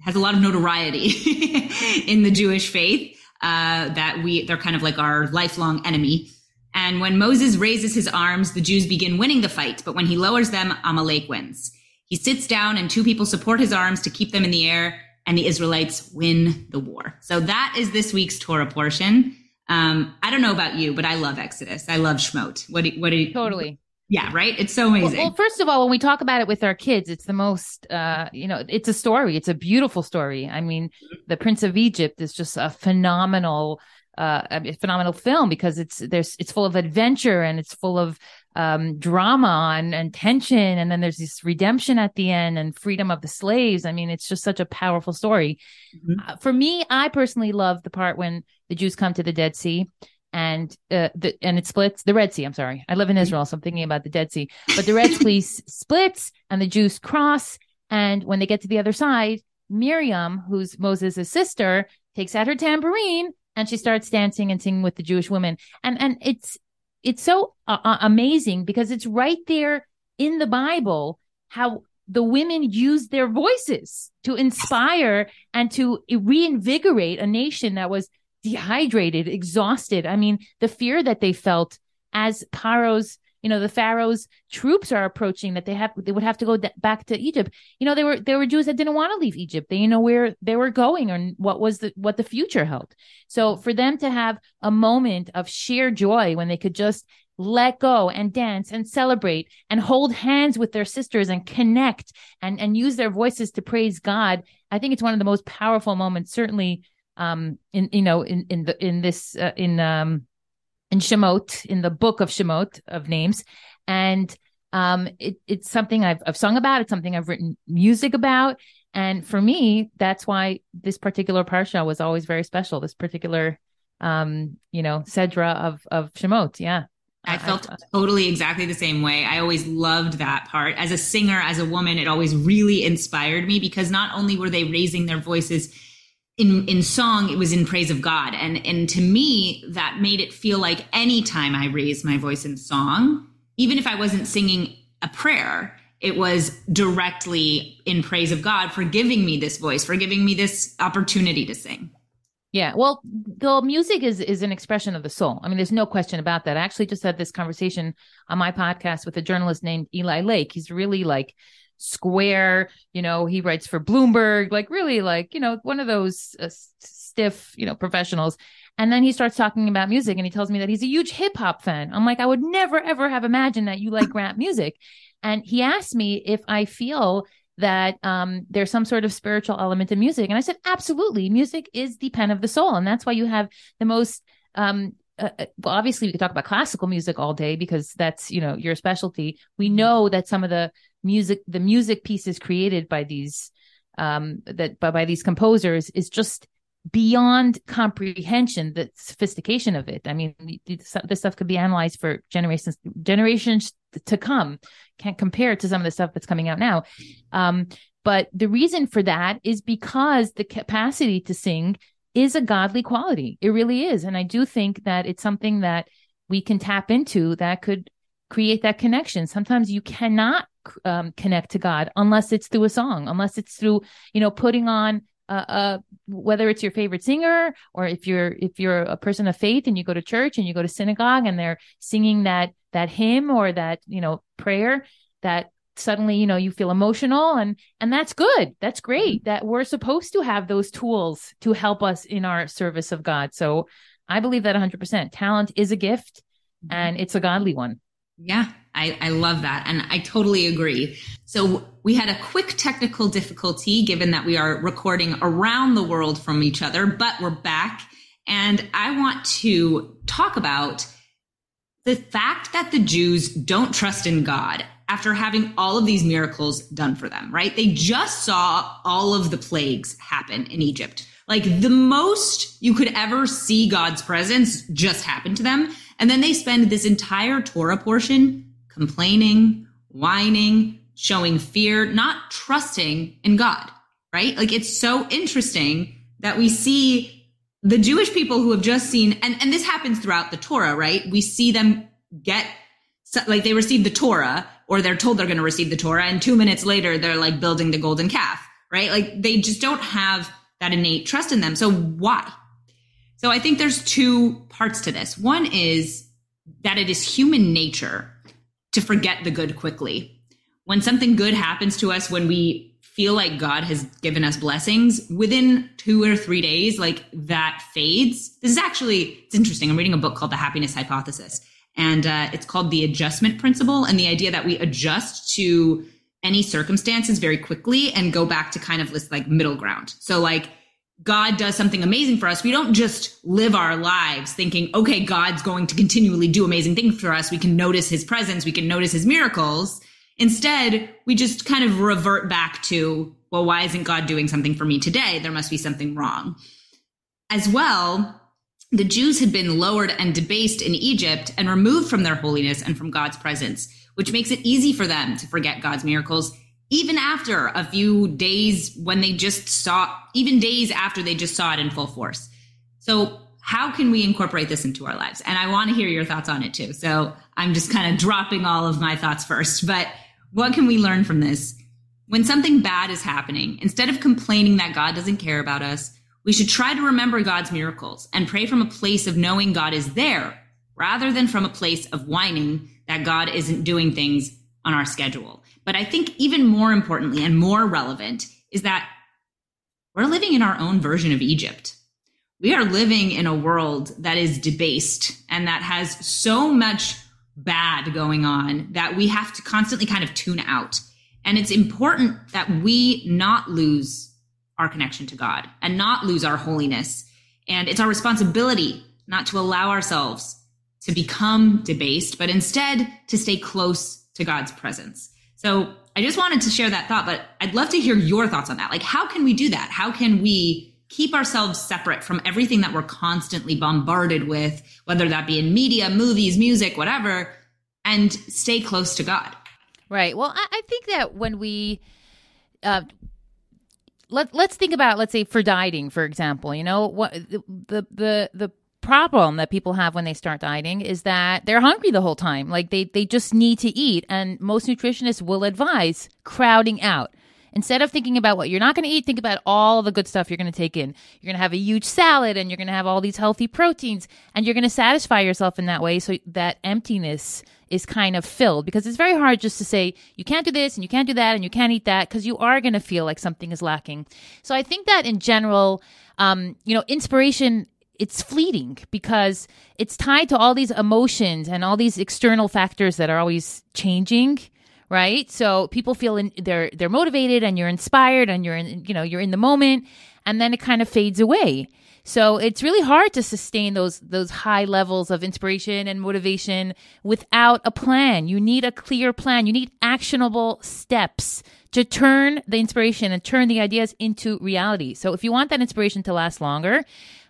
has a lot of notoriety in the Jewish faith, uh, that we, they're kind of like our lifelong enemy. And when Moses raises his arms, the Jews begin winning the fight. But when he lowers them, Amalek wins. He sits down and two people support his arms to keep them in the air and the Israelites win the war. So that is this week's Torah portion. Um, I don't know about you, but I love Exodus. I love Shemot. What do, what do you, Totally. Yeah, right. It's so amazing. Well, well, first of all, when we talk about it with our kids, it's the most, uh, you know, it's a story. It's a beautiful story. I mean, the Prince of Egypt is just a phenomenal uh, a phenomenal film because it's there's it's full of adventure and it's full of um, drama and, and tension, and then there's this redemption at the end and freedom of the slaves. I mean, it's just such a powerful story. Mm-hmm. Uh, for me, I personally love the part when the Jews come to the Dead Sea and uh, the and it splits the Red Sea. I'm sorry, I live in mm-hmm. Israel, so I'm thinking about the Dead Sea. But the Red Sea splits, and the Jews cross. And when they get to the other side, Miriam, who's Moses' sister, takes out her tambourine and she starts dancing and singing with the Jewish women. And and it's it's so uh, uh, amazing because it's right there in the Bible how the women used their voices to inspire and to reinvigorate a nation that was dehydrated, exhausted. I mean, the fear that they felt as Paro's you know the pharaoh's troops are approaching that they have they would have to go back to egypt. You know they were there were jews that didn't want to leave egypt. They you know where they were going and what was the what the future held. So for them to have a moment of sheer joy when they could just let go and dance and celebrate and hold hands with their sisters and connect and and use their voices to praise god i think it's one of the most powerful moments certainly um in you know in in the in this uh, in um in Shemot, in the book of Shemot of names. And um, it, it's something I've, I've sung about. It's something I've written music about. And for me, that's why this particular parsha was always very special. This particular, um, you know, Sedra of, of Shemot. Yeah. I felt totally exactly the same way. I always loved that part. As a singer, as a woman, it always really inspired me because not only were they raising their voices in in song it was in praise of god. And and to me that made it feel like anytime i raised my voice in song even if i wasn't singing a prayer it was directly in praise of god for giving me this voice for giving me this opportunity to sing. Yeah. Well the music is is an expression of the soul. I mean there's no question about that. I actually just had this conversation on my podcast with a journalist named eli lake. He's really like Square. You know, he writes for Bloomberg, like really like, you know, one of those uh, stiff, you know, professionals. And then he starts talking about music and he tells me that he's a huge hip hop fan. I'm like, I would never, ever have imagined that you like rap music. And he asked me if I feel that um, there's some sort of spiritual element in music. And I said, absolutely. Music is the pen of the soul. And that's why you have the most um, uh, uh well, obviously we could talk about classical music all day because that's you know your specialty. We mm-hmm. know that some of the music the music pieces created by these um that by, by these composers is just beyond comprehension the sophistication of it. I mean this stuff could be analyzed for generations generations to come. Can't compare to some of the stuff that's coming out now. Um but the reason for that is because the capacity to sing is a godly quality. It really is. And i do think that it's something that we can tap into that could create that connection. Sometimes you cannot um, connect to God unless it's through a song, unless it's through, you know, putting on uh, uh, whether it's your favorite singer or if you're if you're a person of faith and you go to church and you go to synagogue and they're singing that that hymn or that you know prayer that suddenly you know you feel emotional and and that's good that's great mm-hmm. that we're supposed to have those tools to help us in our service of god so i believe that 100% talent is a gift mm-hmm. and it's a godly one yeah I, I love that and i totally agree so we had a quick technical difficulty given that we are recording around the world from each other but we're back and i want to talk about the fact that the jews don't trust in god after having all of these miracles done for them, right? They just saw all of the plagues happen in Egypt. Like the most you could ever see God's presence just happened to them. And then they spend this entire Torah portion complaining, whining, showing fear, not trusting in God, right? Like it's so interesting that we see the Jewish people who have just seen, and, and this happens throughout the Torah, right? We see them get, like they receive the Torah or they're told they're going to receive the Torah. And two minutes later, they're like building the golden calf, right? Like they just don't have that innate trust in them. So why? So I think there's two parts to this. One is that it is human nature to forget the good quickly. When something good happens to us, when we feel like God has given us blessings, within two or three days, like that fades. This is actually, it's interesting. I'm reading a book called The Happiness Hypothesis and uh, it's called the adjustment principle and the idea that we adjust to any circumstances very quickly and go back to kind of this like middle ground so like god does something amazing for us we don't just live our lives thinking okay god's going to continually do amazing things for us. We can notice his presence we can notice his miracles. Instead we just kind of revert back to well why isn't god doing something for me today? There must be something wrong. As well the Jews had been lowered and debased in Egypt and removed from their holiness and from God's presence, which makes it easy for them to forget God's miracles, even after a few days when they just saw, even days after they just saw it in full force. So, how can we incorporate this into our lives? And I want to hear your thoughts on it too. So, I'm just kind of dropping all of my thoughts first. But what can we learn from this? When something bad is happening, instead of complaining that God doesn't care about us, we should try to remember God's miracles and pray from a place of knowing God is there rather than from a place of whining that God isn't doing things on our schedule. But I think even more importantly and more relevant is that we're living in our own version of Egypt. We are living in a world that is debased and that has so much bad going on that we have to constantly kind of tune out. And it's important that we not lose our connection to God and not lose our holiness. And it's our responsibility not to allow ourselves to become debased, but instead to stay close to God's presence. So I just wanted to share that thought, but I'd love to hear your thoughts on that. Like, how can we do that? How can we keep ourselves separate from everything that we're constantly bombarded with, whether that be in media, movies, music, whatever, and stay close to God? Right. Well, I, I think that when we, uh, let let's think about let's say for dieting for example you know what the the the problem that people have when they start dieting is that they're hungry the whole time. Like they they just need to eat. And most nutritionists will advise crowding out. Instead of thinking about what you're not going to eat, think about all the good stuff you're going to take in. You're going to have a huge salad and you're going to have all these healthy proteins. And you're going to satisfy yourself in that way so that emptiness is kind of filled. Because it's very hard just to say you can't do this and you can't do that and you can't eat that because you are going to feel like something is lacking. So I think that in general, um, you know, inspiration it's fleeting because it's tied to all these emotions and all these external factors that are always changing right? So people feel in, they're they're motivated and you're inspired and you're in you know you're in the moment, and then it kind of fades away. So it's really hard to sustain those those high levels of inspiration and motivation without a plan. You need a clear plan. You need actionable steps to turn the inspiration and turn the ideas into reality. So if you want that inspiration to last longer,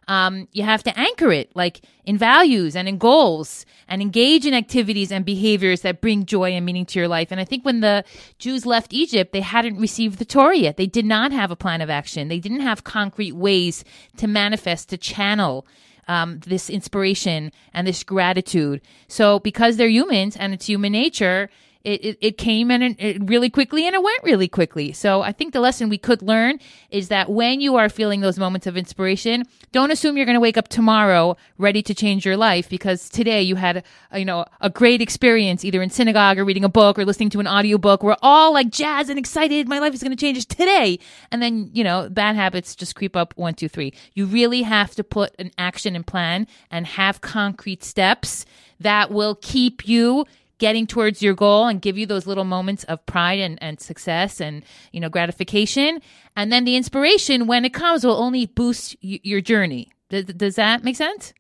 um, you have to anchor it like in values and in goals and engage in activities and behaviors that bring joy and meaning to your life. And I think when the Jews left Egypt, they hadn't received the Torah yet. They did not have a plan of action. They didn't have concrete ways to manifest, to channel um, this inspiration and this gratitude. So because they're humans and it's human nature, it, it, it came and it, really quickly and it went really quickly. So I think the lesson we could learn is that when you are feeling those moments of inspiration, don't assume you're going to wake up tomorrow ready to change your life because today you had, a, you know, a great experience either in synagogue or reading a book or listening to an audiobook. We're all like jazzed and excited. My life is going to change today. And then, you know, bad habits just creep up one, two, three. You really have to put an action and plan and have concrete steps that will keep you getting towards your goal and give you those little moments of pride and, and success and you know gratification and then the inspiration when it comes will only boost y- your journey does, does that make sense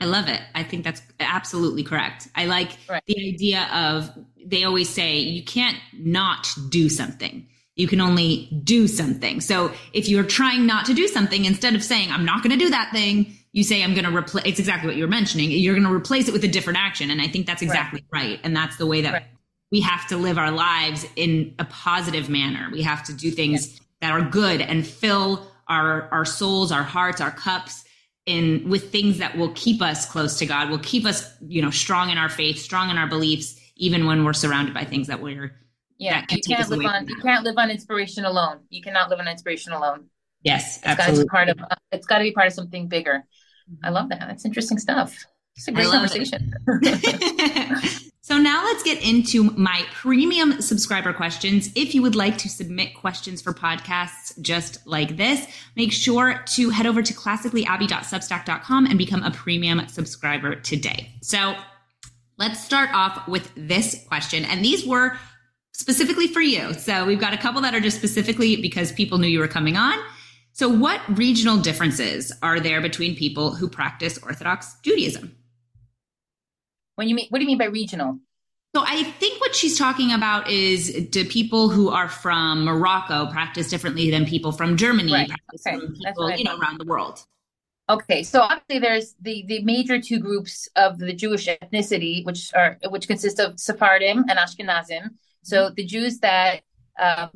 I love it. I think that's absolutely correct. I like right. the idea of they always say you can't not do something. You can only do something. So if you're trying not to do something, instead of saying, I'm not going to do that thing, you say i'm going to replace it's exactly what you were mentioning. You're going to replace it with a different action. And i think that's exactly right, right. and that's the way that right. we have to live our lives in a positive manner. We have to do things that are good and fill our our souls our hearts our cups in with things that will keep us close to god will keep us you know strong in our faith strong in our beliefs even when we're surrounded by things that we're yeah. that you can't live on you can't live on inspiration alone. You cannot live on inspiration alone Yes, it's got to be part of. It's got to be part of something bigger. I mm-hmm. love that. That's interesting stuff. It's a great conversation. so now let's get into my premium subscriber questions. If you would like to submit questions for podcasts just like this, make sure to head over to classicallyabby.substack.com and become a premium subscriber today. So let's start off with this question. And these were specifically for you. So we've got a couple that are just specifically because people knew you were coming on. So, what regional differences are there between people who practice Orthodox Judaism? When you mean, what do you mean by regional? So, I think what she's talking about is do people who are from Morocco practice differently than people from Germany, right. okay. from people you know around the world? Okay, so obviously there's the the major two groups of the Jewish ethnicity, which are which consist of Sephardim and Ashkenazim. So the Jews that um,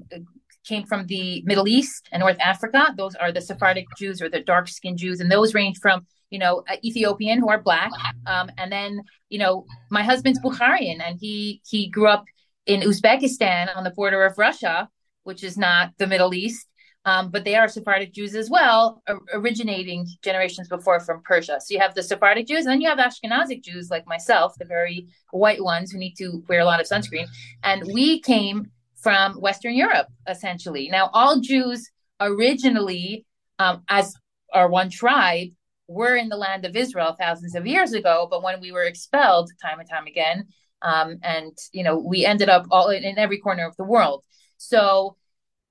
came from the Middle East and North Africa. Those are the Sephardic Jews or the dark skinned Jews. And those range from, you know, Ethiopian who are black. Um, and then, you know, my husband's Bukharian and he, he grew up in Uzbekistan on the border of Russia, which is not the Middle East. Um, but they are Sephardic Jews as well, originating generations before from Persia. So you have the Sephardic Jews, and then you have Ashkenazic Jews like myself, the very white ones who need to wear a lot of sunscreen. And we came from Western Europe, essentially. Now, all Jews originally, um, as our one tribe, were in the land of Israel thousands of years ago, but when we were expelled time and time again, um, and you know, we ended up all in, every corner of the world. So,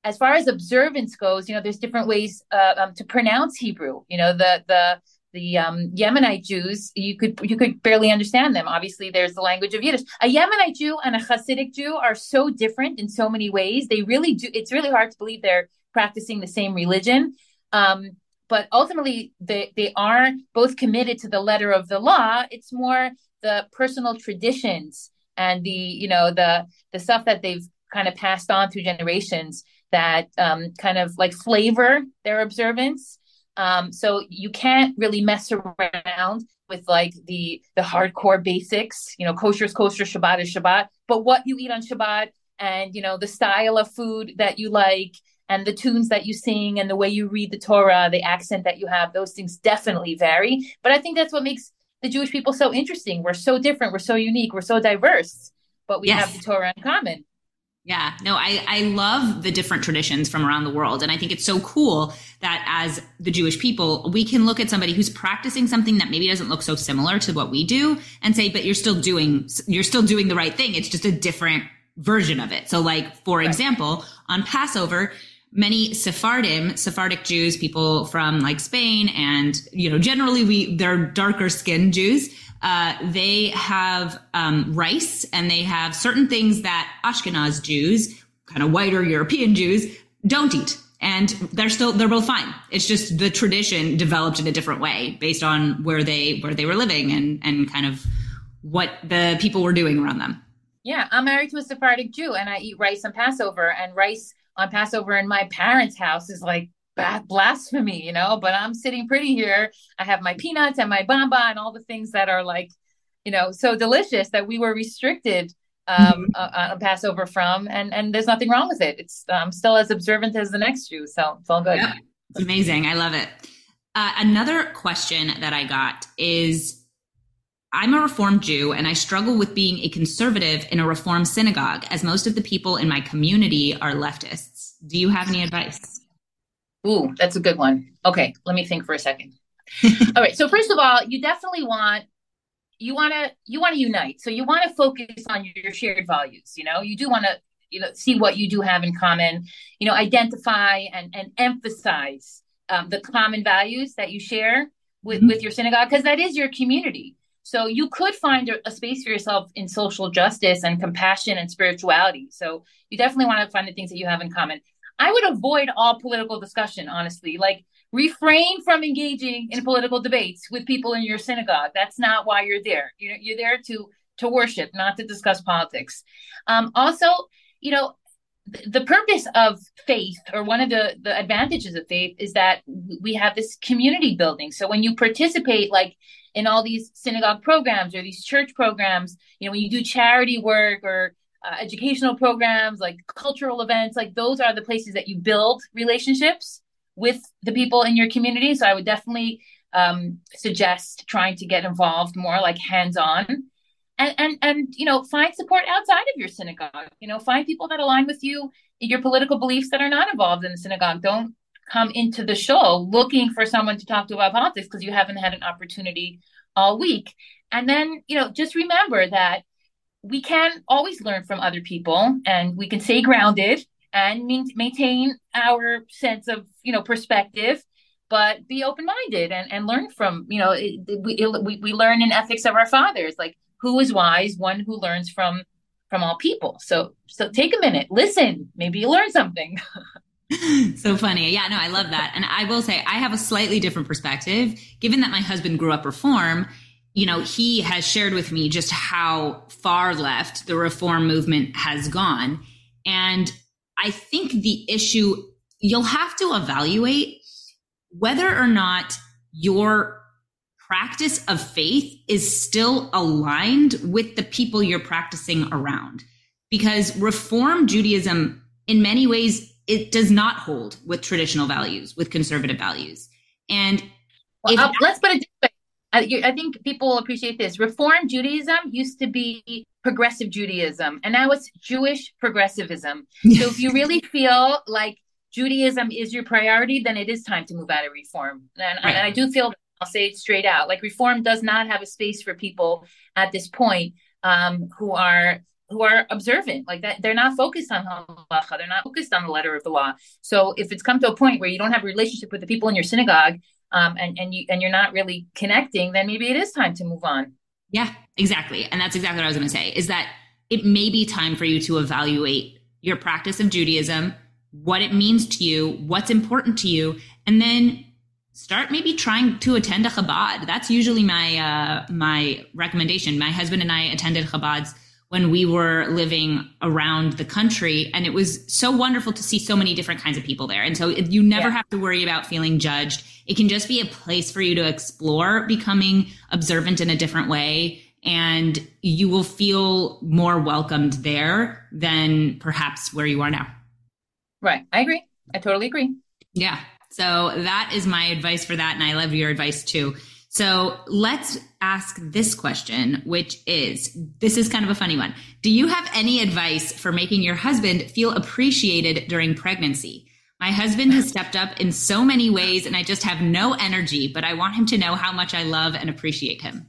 as far as observance goes, you know, there's different ways uh, um, to pronounce Hebrew. You know, the the the um, Yemenite Jews, you could you could barely understand them. Obviously, there's the language of Yiddish. A Yemenite Jew and a Hasidic Jew are so different in so many ways. They really do. It's really hard to believe they're practicing the same religion. Um, but ultimately, they they are both committed to the letter of the law. It's more the personal traditions and the you know the the stuff that they've kind of passed on through generations that um, kind of like flavor their observance um, so you can't really mess around with like the the hardcore basics. You know, kosher is kosher, Shabbat is Shabbat. But what you eat on Shabbat and you know the style of food that you like and the tunes that you sing and the way you read the Torah, the accent that you have, those things definitely vary. But I think that's what makes the Jewish people so interesting. We're so different, we're so unique, we're so diverse, but we yes. have the Torah in common. Yeah, no, I, I love the different traditions from around the world. And I think it's so cool that as the Jewish people, we can look at somebody who's practicing something that maybe doesn't look so similar to what we do and say, but you're still doing, you're still doing the right thing. It's just a different version of it. So like, for right. example, on Passover, many Sephardim, Sephardic Jews, people from like Spain and, you know, generally we, they're darker skinned Jews uh, they have um, rice and they have certain things that Ashkenaz Jews, kind of whiter European Jews, don't eat. And they're still they're both fine. It's just the tradition developed in a different way based on where they where they were living and and kind of what the people were doing around them. Yeah, I'm married to a Sephardic Jew and I eat rice on Passover and rice on Passover in my parents' house is like blasphemy, you know, but I'm sitting pretty here. I have my peanuts and my bamba and all the things that are like, you know, so delicious that we were restricted um, mm-hmm. on Passover from, and and there's nothing wrong with it. It's um, still as observant as the next Jew, so it's all good. Yeah, it's amazing. I love it. Uh, another question that I got is. I'm a Reformed Jew and I struggle with being a conservative in a Reformed synagogue, as most of the people in my community are leftists. Do you have any advice? Ooh, that's a good one. Okay, let me think for a second. all right. So first of all, you definitely want you want to you want to unite. So you want to focus on your shared values. You know, you do want to you know see what you do have in common. You know, identify and and emphasize um, the common values that you share with mm-hmm. with your synagogue because that is your community. So you could find a, a space for yourself in social justice and compassion and spirituality. So you definitely want to find the things that you have in common. I would avoid all political discussion, honestly. Like refrain from engaging in political debates with people in your synagogue. That's not why you're there. You're, you're there to to worship, not to discuss politics. Um, also, you know, the purpose of faith or one of the the advantages of faith is that we have this community building so when you participate like in all these synagogue programs or these church programs you know when you do charity work or uh, educational programs like cultural events like those are the places that you build relationships with the people in your community. So I would definitely um, suggest trying to get involved more, like hands on. And, and and you know find support outside of your synagogue you know find people that align with you your political beliefs that are not involved in the synagogue don't come into the show looking for someone to talk to about politics because you haven't had an opportunity all week and then you know just remember that we can always learn from other people and we can stay grounded and maintain our sense of you know perspective but be open-minded and, and learn from you know it, we, it, we, we learn in ethics of our fathers like who is wise one who learns from from all people. So so take a minute listen maybe you learn something. So funny. Yeah no i love that. And i will say i have a slightly different perspective. Given that my husband grew up reform you know he has shared with me just how far left the reform movement has gone and I think the issue you'll have to evaluate whether or not your practice of faith is still aligned with the people you're practicing around. Because Reform Judaism, in many ways, it does not hold with traditional values, with conservative values. And well, uh, let's put it this way. I, I think people will appreciate this. Reform Judaism used to be progressive Judaism, and now it's Jewish progressivism. so if you really feel like Judaism is your priority, then it is time to move out of reform. And, right. and I do feel, I'll say it straight out, like reform does not have a space for people at this point um, who are who are observant like that they're not focused on halacha they're not focused on the letter of the law so if it's come to a point where you don't have a relationship with the people in your synagogue um, and and you and you're not really connecting then maybe it is time to move on yeah, exactly. And that's exactly what I was going to say is that it may be time for you to evaluate your practice of Judaism, what it means to you, what's important to you, and then start maybe trying to attend a Chabad. That's usually my uh, my recommendation. My husband and I attended Chabads when we were living around the country and it was so wonderful to see so many different kinds of people there. And so you never yeah. have to worry about feeling judged. It can just be a place for you to explore becoming observant in a different way and you will feel more welcomed there than perhaps where you are now. Right. I agree. I totally agree. Yeah. So that is my advice for that and i love your advice too so let's ask this question, which is this is kind of a funny one. Do you have any advice for making your husband feel appreciated during pregnancy? My husband has stepped up in so many ways, and I just have no energy, but I want him to know how much I love and appreciate him.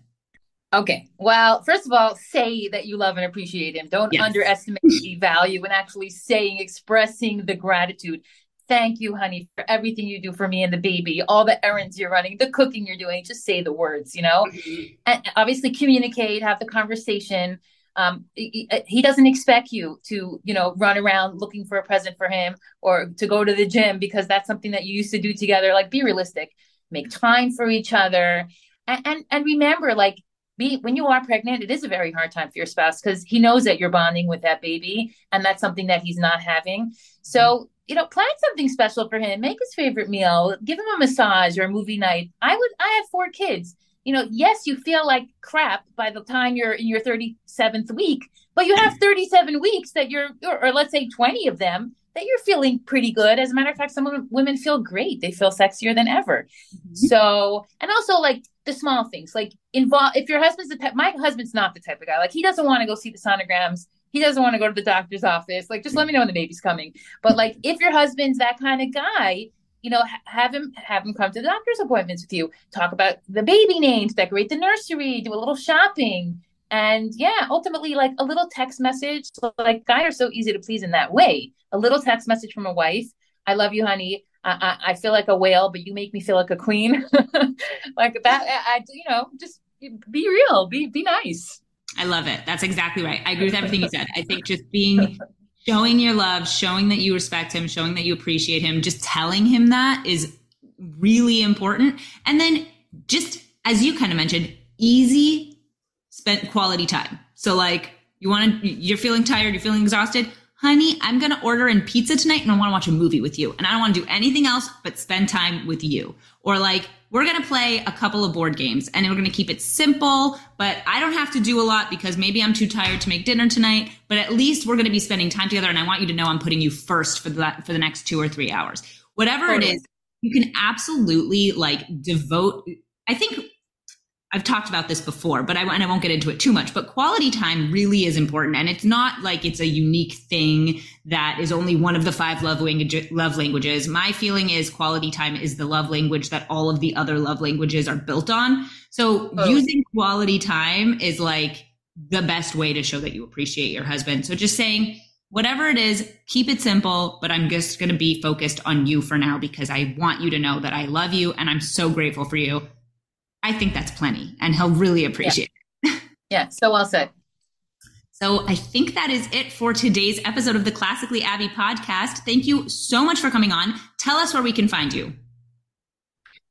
Okay. Well, first of all, say that you love and appreciate him. Don't yes. underestimate the value and actually saying, expressing the gratitude. Thank you, honey, for everything you do for me and the baby, all the errands you're running, the cooking you're doing. Just say the words, you know, mm-hmm. and obviously communicate, have the conversation. Um, he, he doesn't expect you to, you know, run around looking for a present for him or to go to the gym because that's something that you used to do together. Like, be realistic, make time for each other, and and, and remember, like, be when you are pregnant, it is a very hard time for your spouse because he knows that you're bonding with that baby, and that's something that he's not having. So you know, plan something special for him. Make his favorite meal. Give him a massage or a movie night. I would. I have four kids. you know, yes, you feel like crap by the time you're in your 37th week, but you have 37 weeks that you're, or, or let's say 20 of them that you're feeling pretty good. As a matter of fact, some women feel great. They feel sexier than ever. Mm-hmm. So, and also like the small things, like involve, if your husband's the type, my husband's not the type of guy, like he doesn't want to go see the sonograms. He doesn't want to go to the doctor's office. Like, just let me know when the baby's coming. But like, if your husband's that kind of guy, you know, have him have him come to the doctor's appointments with you. Talk about the baby names, decorate the nursery, do a little shopping, and yeah, ultimately, like a little text message. Like guys are so easy to please in that way. A little text message from a wife. I love you, honey. I, I, I feel like a whale, but you make me feel like a queen. like that. I, you know, just be real. Be be nice. I love it. That's exactly right. I agree with everything you said. I think just being showing your love, showing that you respect him, showing that you appreciate him, just telling him that is really important. And then just as you kind of mentioned, easy spent quality time. So like you want to, you're feeling tired, you're feeling exhausted. Honey, I'm going to order in pizza tonight and I want to watch a movie with you. And I don't want to do anything else but spend time with you. Or like, we're going to play a couple of board games and we're going to keep it simple, but I don't have to do a lot because maybe I'm too tired to make dinner tonight, but at least we're going to be spending time together and I want you to know I'm putting you first for the for the next 2 or 3 hours. Whatever it is, you can absolutely like devote I think I've talked about this before, but I, and I won't get into it too much, but quality time really is important. And it's not like it's a unique thing that is only one of the five love, language, love languages. My feeling is quality time is the love language that all of the other love languages are built on. So oh. using quality time is like the best way to show that you appreciate your husband. So just saying, whatever it is, keep it simple, but I'm just going to be focused on you for now because I want you to know that I love you and I'm so grateful for you. I think that's plenty and he'll really appreciate yeah. it. yeah, so well said. So I think that is it for today's episode of the Classically Abby podcast. Thank you so much for coming on. Tell us where we can find you.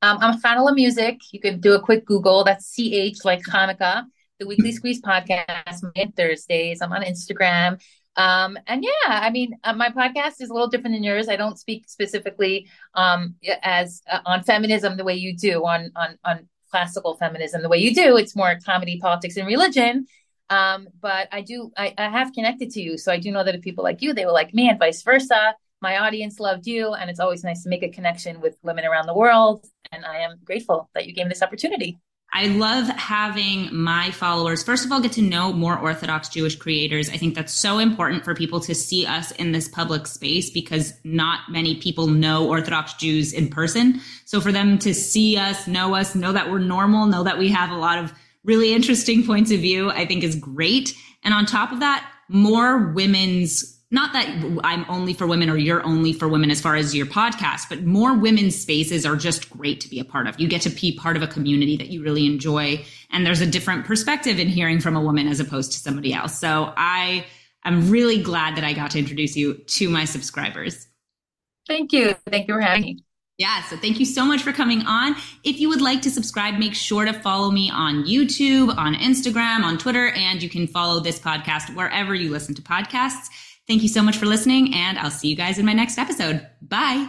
Um, I'm a fan of Music. You can do a quick Google. That's CH like Hanukkah, the Weekly Squeeze podcast, mid Thursdays. I'm on Instagram. Um, and yeah, I mean, uh, my podcast is a little different than yours. I don't speak specifically um, as uh, on feminism the way you do on on on classical feminism the way you do. It's more comedy, politics, and religion. Um, but I do, I, I have connected to you. So I do know that if people like you, they were like me and vice versa. My audience loved you. And it's always nice to make a connection with women around the world. And I am grateful that you gave me this opportunity. I love having my followers, first of all, get to know more Orthodox Jewish creators. I think that's so important for people to see us in this public space because not many people know Orthodox Jews in person. So for them to see us, know us, know that we're normal, know that we have a lot of really interesting points of view, I think is great. And on top of that, more women's not that I'm only for women or you're only for women as far as your podcast, but more women's spaces are just great to be a part of. You get to be part of a community that you really enjoy. And there's a different perspective in hearing from a woman as opposed to somebody else. So I am really glad that I got to introduce you to my subscribers. Thank you. Thank you for having me. Yeah, so thank you so much for coming on. If you would like to subscribe, make sure to follow me on YouTube, on Instagram, on Twitter, and you can follow this podcast wherever you listen to podcasts. Thank you so much for listening, and I'll see you guys in my next episode. Bye.